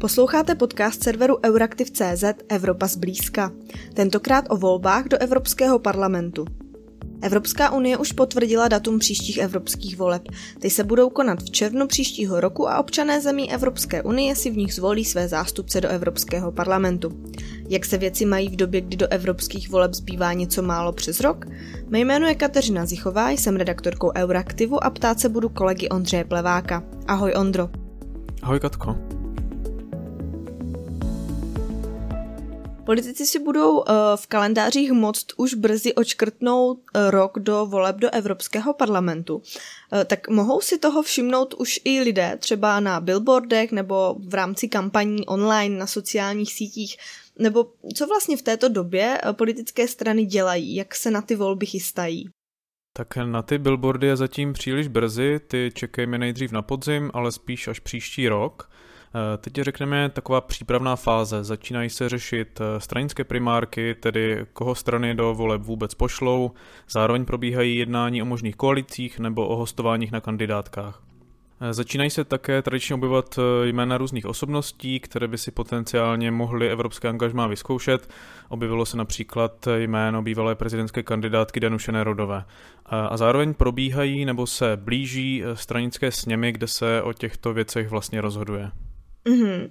Posloucháte podcast serveru Euraktiv.cz Evropa zblízka. Tentokrát o volbách do Evropského parlamentu. Evropská unie už potvrdila datum příštích evropských voleb. Ty se budou konat v červnu příštího roku a občané zemí Evropské unie si v nich zvolí své zástupce do Evropského parlamentu. Jak se věci mají v době, kdy do evropských voleb zbývá něco málo přes rok? Mé jméno je Kateřina Zichová, jsem redaktorkou Euraktivu a ptát se budu kolegy Ondřeje Pleváka. Ahoj Ondro. Ahoj Katko. Politici si budou uh, v kalendářích moct už brzy očkrtnout uh, rok do voleb do Evropského parlamentu. Uh, tak mohou si toho všimnout už i lidé, třeba na billboardech nebo v rámci kampaní online na sociálních sítích, nebo co vlastně v této době politické strany dělají, jak se na ty volby chystají? Tak na ty billboardy je zatím příliš brzy, ty čekejme nejdřív na podzim, ale spíš až příští rok. Eh, teď řekneme taková přípravná fáze. Začínají se řešit eh, stranické primárky, tedy koho strany do voleb vůbec pošlou. Zároveň probíhají jednání o možných koalicích nebo o hostováních na kandidátkách. Eh, začínají se také tradičně objevovat jména různých osobností, které by si potenciálně mohly evropské angažmá vyzkoušet. Objevilo se například jméno bývalé prezidentské kandidátky Danuše Nerodové. A zároveň probíhají nebo se blíží stranické sněmy, kde se o těchto věcech vlastně rozhoduje. Mm-hmm.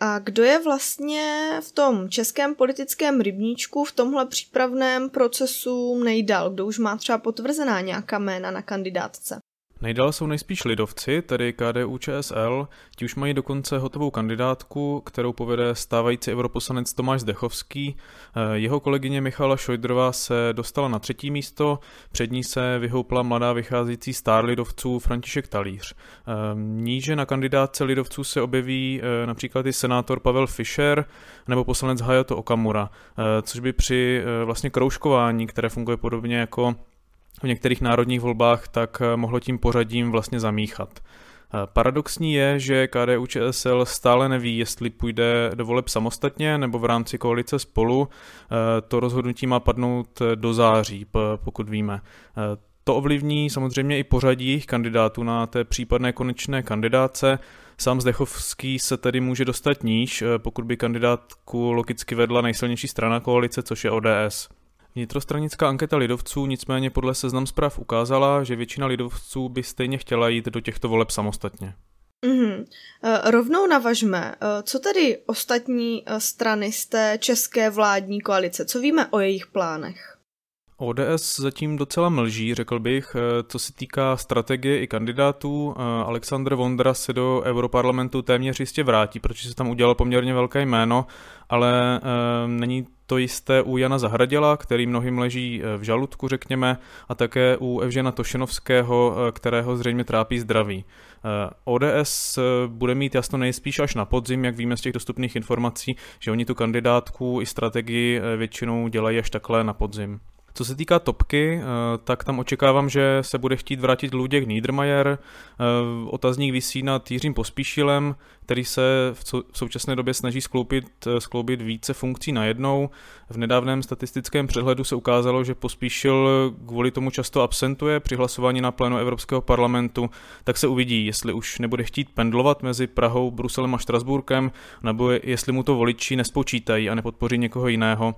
A kdo je vlastně v tom českém politickém rybníčku v tomhle přípravném procesu nejdál? Kdo už má třeba potvrzená nějaká jména na kandidátce? Nejdál jsou nejspíš lidovci, tedy KDU ČSL, ti už mají dokonce hotovou kandidátku, kterou povede stávající europoslanec Tomáš Zdechovský. Eh, jeho kolegyně Michala Šojdrová se dostala na třetí místo, před ní se vyhoupla mladá vycházející star lidovců František Talíř. Eh, níže na kandidátce lidovců se objeví eh, například i senátor Pavel Fischer nebo poslanec Hayato Okamura, což by při vlastně kroužkování, které funguje podobně jako v některých národních volbách, tak eh, mohlo tím pořadím vlastně zamíchat. Eh, paradoxní je, že KDU ČSL stále neví, jestli půjde do voleb samostatně nebo v rámci koalice spolu. Eh, to rozhodnutí má padnout do září, pokud víme. To ovlivní samozřejmě i pořadí kandidátů na té případné konečné kandidáce. Sám Zdechovský se tedy může dostat níž, pokud by kandidátku logicky vedla nejsilnější strana koalice, což je ODS. Vnitrostranická anketa lidovců nicméně podle seznam zpráv ukázala, že většina lidovců by stejně chtěla jít do těchto voleb samostatně. Mm-hmm. Rovnou navažme, eh, co tedy ostatní eh, strany z té české vládní koalice, co víme o jejich plánech? ODS zatím docela mlží, řekl bych, co se týká strategie i kandidátů. Aleksandr Vondra se do Europarlamentu téměř jistě vrátí, protože se tam udělal poměrně velké jméno, ale není to jisté u Jana Zahradila, který mnohým leží e, v žaludku, řekněme, a také u Evžena Tošenovského, e, kterého zřejmě trápí zdraví. E, ODS bude mít jasno nejspíš až na podzim, jak víme z těch dostupných informací, že oni tu kandidátku i strategii většinou dělají až takhle na podzim. Co se týká topky, eh, tak tam očekávám, že se bude chtít vrátit Luděk Niedermayer. Eh, otazník vysí nad Jiřím Pospíšilem, který se v současné době snaží skloubit, eh, skloubit více funkcí najednou. V nedávném statistickém přehledu se ukázalo, že Pospíšil kvůli tomu často absentuje při hlasování na plénu Evropského parlamentu, tak se uvidí, jestli už nebude chtít pendlovat mezi Prahou, Bruselem a Štrasburkem, nebo jestli mu to voliči nespočítají a nepodpoří někoho jiného,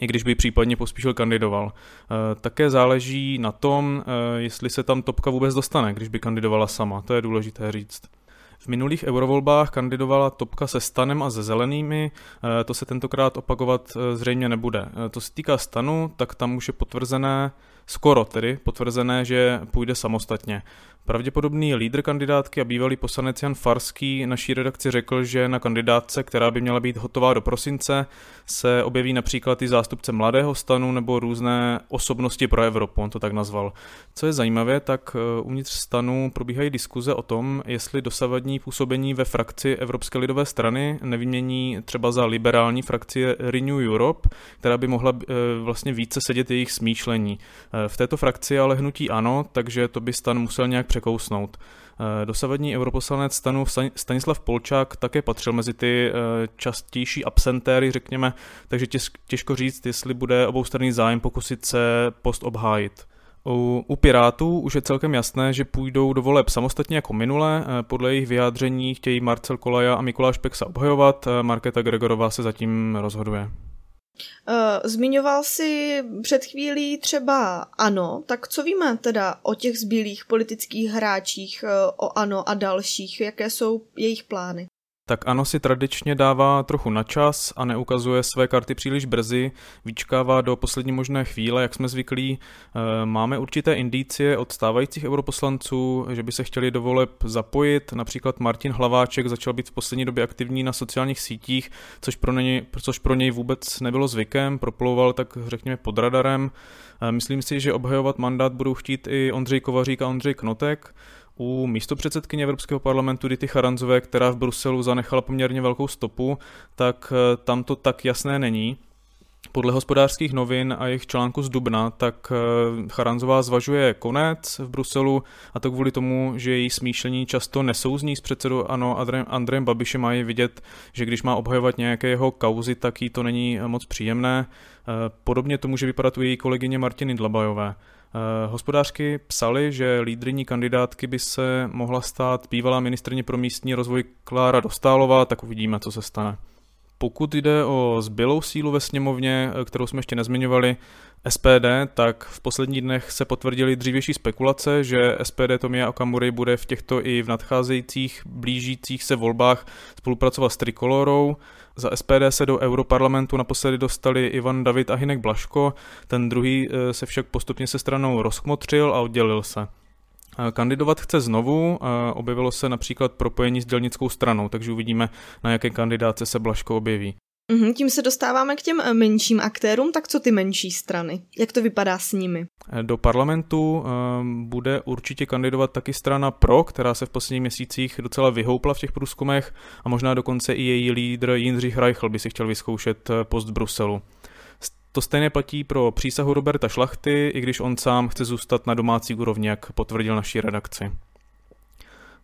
i když by případně pospíšil kandidoval. Eh, také záleží na tom, eh, jestli se tam topka vůbec dostane, když by kandidovala sama. To je důležité říct. V minulých eurovolbách kandidovala topka se stanem a se zelenými, eh, to se tentokrát opakovat zřejmě nebude. To se týká stanu, tak tam už je potvrzené, skoro tedy potvrzené, že půjde samostatně. Pravděpodobný lídr kandidátky a bývalý poslanec Jan Farský naší redakci řekl, že na kandidátce, která by měla být hotová do prosince, se objeví například i zástupce mladého stanu nebo různé osobnosti pro Evropu, on to tak nazval. Co je zajímavé, tak eh, uvnitř stanu probíhají diskuze o tom, jestli dosavadní působení ve frakci Evropské lidové strany nevymění třeba za liberální frakci Renew Europe, která by mohla eh, vlastně více sedět jejich smýšlení. Eh, v této frakci ale hnutí ano, takže to by stan musel nějak překousnout. Eh, dosavadní europoslanec stanu Stanislav Polčák také patřil mezi ty eh, častější absentéry, řekněme, takže těžko říct, jestli bude oboustranný zájem pokusit se post obhájit. U, u Pirátů už je celkem jasné, že půjdou do voleb samostatně jako minule. Podle jejich vyjádření chtějí Marcel Kolaja a Mikuláš Peksa obhajovat. Markéta Gregorová se zatím rozhoduje. Uh, zmiňoval si před chvílí třeba ANO, tak co víme teda o těch zbylých politických hráčích, uh, o ANO a dalších, jaké jsou jejich plány? Tak ano si tradičně dává trochu na čas a neukazuje své karty příliš brzy, vyčkává do poslední možné chvíle, jak jsme zvyklí. Eh, máme určité indicie od stávajících europoslanců, že by se chtěli do voleb zapojit. Například Martin Hlaváček začal být v poslední době aktivní na sociálních sítích, což pro něj, což pro něj vůbec nebylo zvykem, proplouval tak řekněme pod radarem. Eh, myslím si, že obhajovat mandát budou chtít i Ondřej Kovařík a Ondřej Knotek u místopředsedkyně Evropského parlamentu Dity Charanzové, která v Bruselu zanechala poměrně velkou stopu, tak eh, tam to tak jasné není. Podle hospodářských novin a jejich článku z Dubna, tak eh, Charanzová zvažuje konec v Bruselu a to kvůli tomu, že její smýšlení často nesouzní s předsedou ano Andrejem Babišem a je vidět, že když má obhajovat nějaké jeho kauzy, tak jí to není moc příjemné. Eh, podobně to může vypadat u její kolegyně Martiny Dlabajové. Eh, hospodářky psali, že lídryní kandidátky by se mohla stát bývalá ministrně pro místní rozvoj Klára Dostálová, tak uvidíme, co se stane. Pokud jde o zbylou sílu ve sněmovně, eh, kterou jsme ještě nezmiňovali, SPD, tak v posledních dnech se potvrdily dřívější spekulace, že SPD Tomia Okamury bude v těchto i v nadcházejících blížících se volbách spolupracovat s Trikolorou. Za SPD se do Europarlamentu naposledy dostali Ivan David a Hinek Blaško, ten druhý eh, se však postupně se stranou rozkmotřil a oddělil se. Eh, kandidovat chce znovu, eh, objevilo se například propojení s dělnickou stranou, takže uvidíme, na jaké kandidáce se Blaško objeví. Mm-hmm, tím se dostáváme k těm eh, menším aktérům, tak co ty menší strany? Jak to vypadá s nimi? Do parlamentu bude určitě kandidovat taky strana PRO, která se v posledních měsících docela vyhoupla v těch průzkumech a možná dokonce i její lídr Jindřich Reichl by si chtěl vyzkoušet post Bruselu. To stejně platí pro přísahu Roberta Šlachty, i když on sám chce zůstat na domácí úrovni, jak potvrdil naší redakci.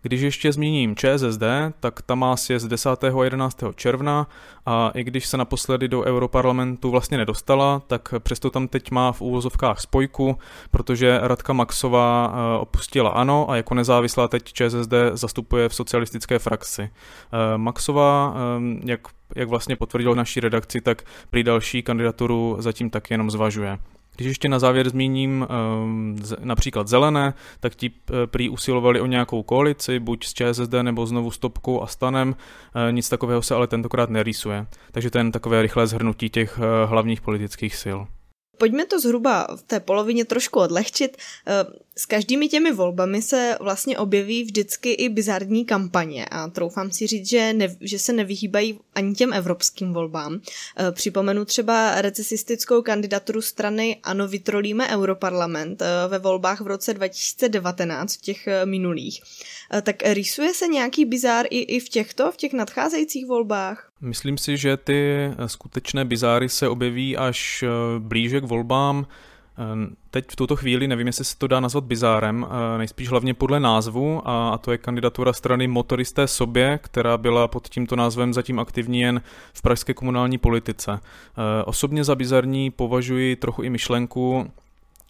Když ještě zmíním ČSSD, tak ta má sjezd 10. a 11. června a i když se naposledy do Europarlamentu vlastně nedostala, tak přesto tam teď má v úvozovkách spojku, protože Radka Maxová eh, opustila ANO a jako nezávislá teď ČSSD zastupuje v socialistické frakci. Eh, Maxová, eh, jak, jak vlastně potvrdil naší redakci, tak při další kandidaturu zatím tak jenom zvažuje. Když ještě na závěr zmíním um, například zelené, tak ti eh, prý usilovali o nějakou koalici, buď s ČSSD nebo znovu stopkou a stanem, uh, nic takového se ale tentokrát nerýsuje. Takže to je jen takové rychlé zhrnutí těch uh, hlavních politických sil. Pojďme to zhruba v té polovině trošku odlehčit. Eh, s každými těmi volbami se vlastně objeví vždycky i bizarní kampaně a troufám si říct, že, ne, že se nevyhýbají ani těm evropským volbám. Eh, připomenu třeba recesistickou kandidaturu strany Ano, vytrolíme Europarlament eh, ve volbách v roce 2019, v těch minulých. Tak rýsuje se nějaký bizár i, i v těchto, v těch nadcházejících volbách? Myslím si, že ty eh, skutečné bizáry se objeví až eh, blíže k volbám. Eh, teď v tuto chvíli nevím, jestli se to dá nazvat bizárem, nejspíš hlavně podle názvu, a to je kandidatura strany Motoristé sobě, která byla pod tímto názvem zatím aktivní jen v pražské komunální politice. Osobně za bizarní považuji trochu i myšlenku,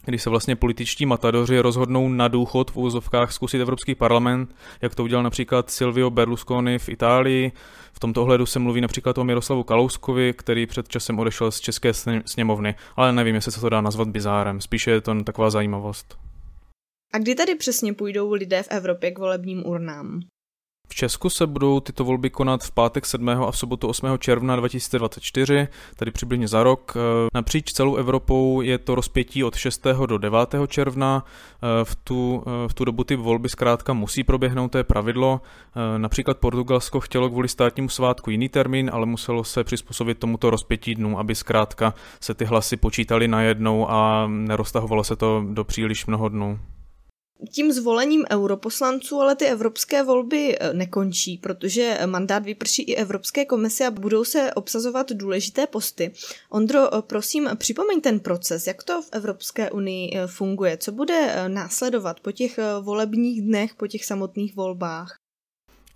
když se vlastně političtí matadoři rozhodnou na důchod v úzovkách zkusit Evropský parlament, jak to udělal například Silvio Berlusconi v Itálii. V tomto ohledu se mluví například o Miroslavu Kalouskovi, který před časem odešel z České sněmovny, ale nevím, jestli se to dá nazvat bizárem, spíše je to taková zajímavost. A kdy tady přesně půjdou lidé v Evropě k volebním urnám? V Česku se budou tyto volby konat v pátek 7. a v sobotu 8. června 2024, tedy přibližně za rok. Eh, napříč celou Evropou je to rozpětí od 6. do 9. června. Eh, v tu, eh, v tu dobu ty volby zkrátka musí proběhnout, to je pravidlo. Například Portugalsko chtělo kvůli státnímu svátku jiný termín, ale muselo se přizpůsobit tomuto rozpětí dnů, aby zkrátka se ty hlasy počítaly najednou a neroztahovalo se to do příliš mnoho dnů tím zvolením europoslanců ale ty evropské volby eh, nekončí, protože mandát vyprší i Evropské komise a budou se obsazovat důležité posty. Ondro, eh, prosím, připomeň ten proces, jak to v Evropské unii eh, funguje, co bude následovat po těch volebních dnech, po těch samotných volbách.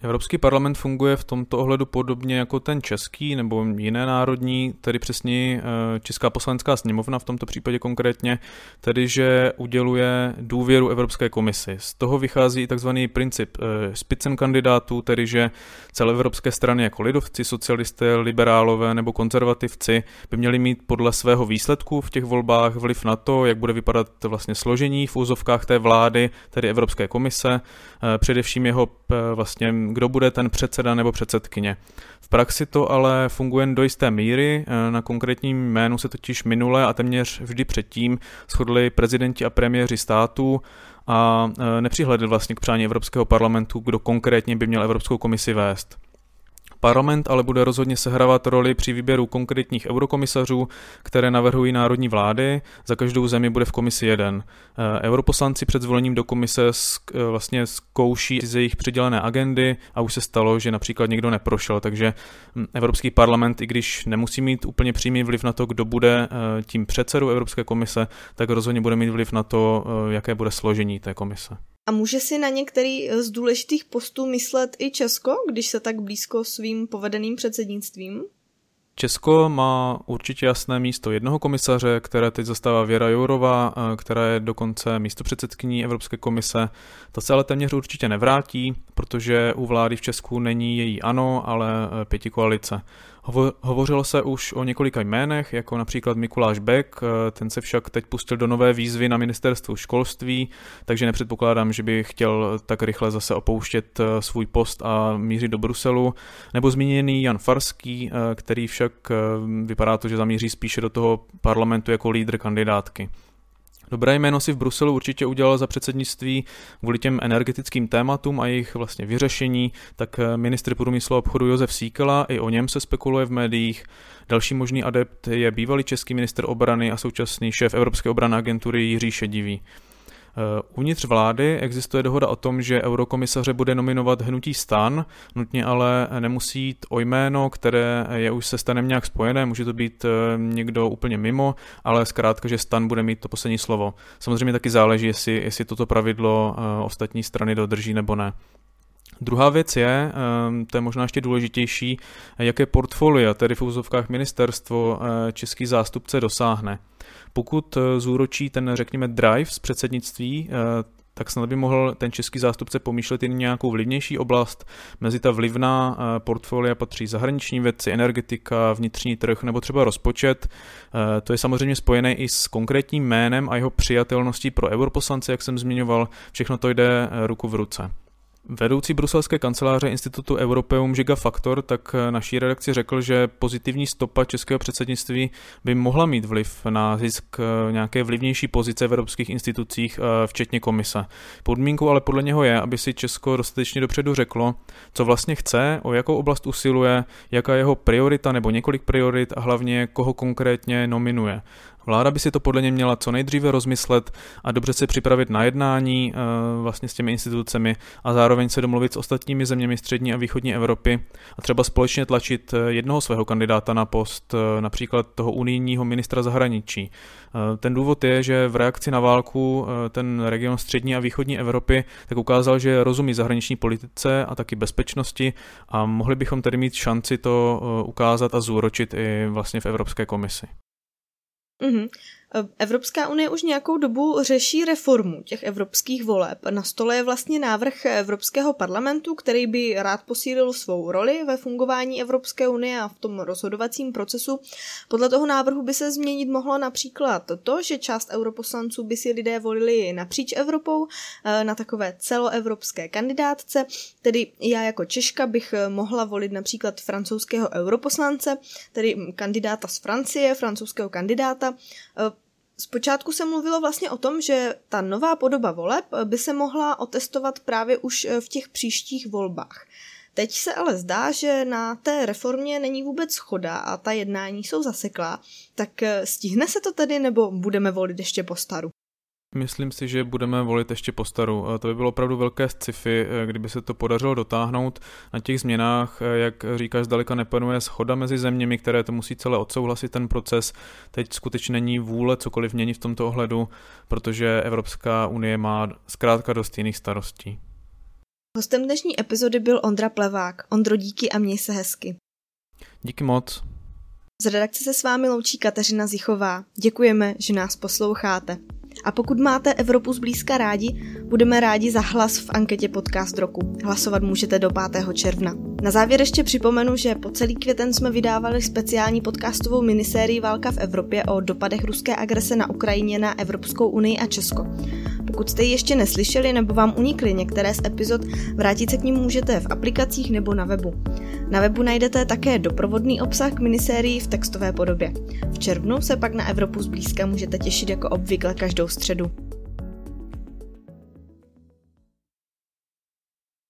Evropský parlament funguje v tomto ohledu podobně jako ten český nebo jiné národní, tedy přesně eh, Česká poslanecká sněmovna v tomto případě konkrétně, tedy že uděluje důvěru Evropské komisi. Z toho vychází i tzv. princip eh, spicen kandidátů, tedy že celoevropské strany jako lidovci, socialisté, liberálové nebo konzervativci by měli mít podle svého výsledku v těch volbách vliv na to, jak bude vypadat vlastně složení v úzovkách té vlády, tedy Evropské komise, eh, především jeho vlastně kdo bude ten předseda nebo předsedkyně. V praxi to ale funguje do jisté míry, eh, na konkrétním jménu se totiž minule a téměř vždy předtím shodli prezidenti a premiéři států a eh, nepřihledli vlastně k přání Evropského parlamentu, kdo konkrétně by měl Evropskou komisi vést. Parlament ale bude rozhodně sehrávat roli při výběru konkrétních eurokomisařů, které navrhují národní vlády. Za každou zemi bude v komisi jeden. Eh, europoslanci před zvolením do komise eh, vlastně zkouší ze jejich přidělené agendy a už se stalo, že například někdo neprošel, takže hm, Evropský parlament, i když nemusí mít úplně přímý vliv na to, kdo bude eh, tím předsedou Evropské komise, tak rozhodně bude mít vliv na to, jaké bude složení té komise. A může si na některý z důležitých postů myslet i Česko, když se tak blízko svým povedeným předsednictvím? Česko má určitě jasné místo jednoho komisaře, které teď zastává Věra Jourová, eh, která je dokonce místo předsedkyní Evropské komise. To se ale téměř určitě nevrátí, protože u vlády v Česku není její ano, ale eh, pěti koalice. Hovořilo se už o několika jménech, jako například Mikuláš Beck, eh, ten se však teď pustil do nové výzvy na ministerstvu školství, takže nepředpokládám, že by chtěl tak rychle zase opouštět eh, svůj post a mířit do Bruselu. Nebo zmíněný Jan Farský, eh, který však vypadá to, že zamíří spíše do toho parlamentu jako lídr kandidátky. Dobré jméno si v Bruselu určitě udělal za předsednictví kvůli těm energetickým tématům a jejich vlastně vyřešení, tak eh, ministr průmyslu a obchodu Josef Síkela, i o něm se spekuluje v médiích. Další možný adept je bývalý český minister obrany a současný šéf Evropské obrany agentury Jiří Šedivý. Eh, uvnitř vlády existuje dohoda o tom, že eurokomisaře bude nominovat hnutí stan, nutně ale nemusí jít o jméno, které je už se stanem nějak spojené, může to být eh, někdo úplně mimo, ale zkrátka, že stan bude mít to poslední slovo. Samozřejmě taky záleží, jestli, jestli toto pravidlo eh, ostatní strany dodrží nebo ne. Druhá věc je, to je možná ještě důležitější, jaké portfolia, tedy v úzovkách ministerstvo, český zástupce dosáhne. Pokud eh, zúročí ten, řekněme, drive z předsednictví, eh, tak snad by mohl ten český zástupce pomýšlet i nějakou vlivnější oblast. Mezi ta vlivná eh, portfolia patří zahraniční věci, energetika, vnitřní trh nebo třeba rozpočet. To je samozřejmě spojené i s konkrétním jménem a jeho přijatelností pro europoslance, jak jsem zmiňoval. Všechno to jde ruku v ruce. Vedoucí bruselské kanceláře Institutu Europeum Giga Factor tak naší redakci řekl, že pozitivní stopa českého předsednictví by mohla mít vliv na zisk nějaké vlivnější pozice v evropských institucích, eh, včetně komise. Podmínkou ale podle něho je, aby si Česko dostatečně dopředu řeklo, co vlastně chce, o jakou oblast usiluje, jaká je jeho priorita nebo několik priorit a hlavně koho konkrétně nominuje. Vláda by si to podle mě měla co nejdříve rozmyslet a dobře se připravit na jednání eh, vlastně s těmi institucemi a zároveň se domluvit s ostatními zeměmi střední a východní Evropy a třeba společně tlačit eh, jednoho svého kandidáta na post, eh, například toho unijního ministra zahraničí. Ten důvod je, že v reakci na válku ten region střední a východní Evropy tak ukázal, že rozumí zahraniční politice a taky bezpečnosti a mohli bychom tedy mít šanci to ukázat a zúročit i vlastně v Evropské komisi. Mm-hmm. Evropská unie už nějakou dobu řeší reformu těch evropských voleb. Na stole je vlastně návrh Evropského parlamentu, který by rád posílil svou roli ve fungování Evropské unie a v tom rozhodovacím procesu. Podle toho návrhu by se změnit mohlo například to, že část europoslanců by si lidé volili napříč Evropou eh, na takové celoevropské kandidátce. Tedy já jako Češka bych mohla volit například francouzského europoslance, tedy kandidáta z Francie, francouzského kandidáta eh, Zpočátku se mluvilo vlastně o tom, že ta nová podoba voleb by se mohla otestovat právě už eh, v těch příštích volbách. Teď se ale zdá, že na té reformě není vůbec schoda a ta jednání jsou zaseklá. Tak eh, stihne se to tedy nebo budeme volit ještě po staru? Myslím si, že budeme volit ještě po staru. To by bylo opravdu velké sci-fi, eh, kdyby se to podařilo dotáhnout. Na těch změnách, eh, jak říkáš, zdaleka nepanuje schoda mezi zeměmi, které to musí celé odsouhlasit ten proces. Teď skutečně není vůle cokoliv měnit v tomto ohledu, protože Evropská unie má zkrátka dost jiných starostí. Hostem dnešní epizody byl Ondra Plevák. Ondro, díky a měj se hezky. Díky moc. Z redakce se s vámi loučí Kateřina Zichová. Děkujeme, že nás posloucháte. A pokud máte Evropu zblízka rádi, budeme rádi za hlas v anketě Podcast roku. Hlasovat můžete do 5. června. Na závěr ještě připomenu, že po celý květen jsme vydávali speciální podcastovou minisérii Válka v Evropě o dopadech ruské agrese na Ukrajině na Evropskou unii a Česko. Pokud jste ji ještě neslyšeli nebo vám unikly některé z epizod, vrátit se k ním můžete v aplikacích nebo na webu. Na webu najdete také doprovodný obsah k minisérii v textové podobě. V červnu se pak na Evropu zblízka můžete těšit jako obvykle každou středu.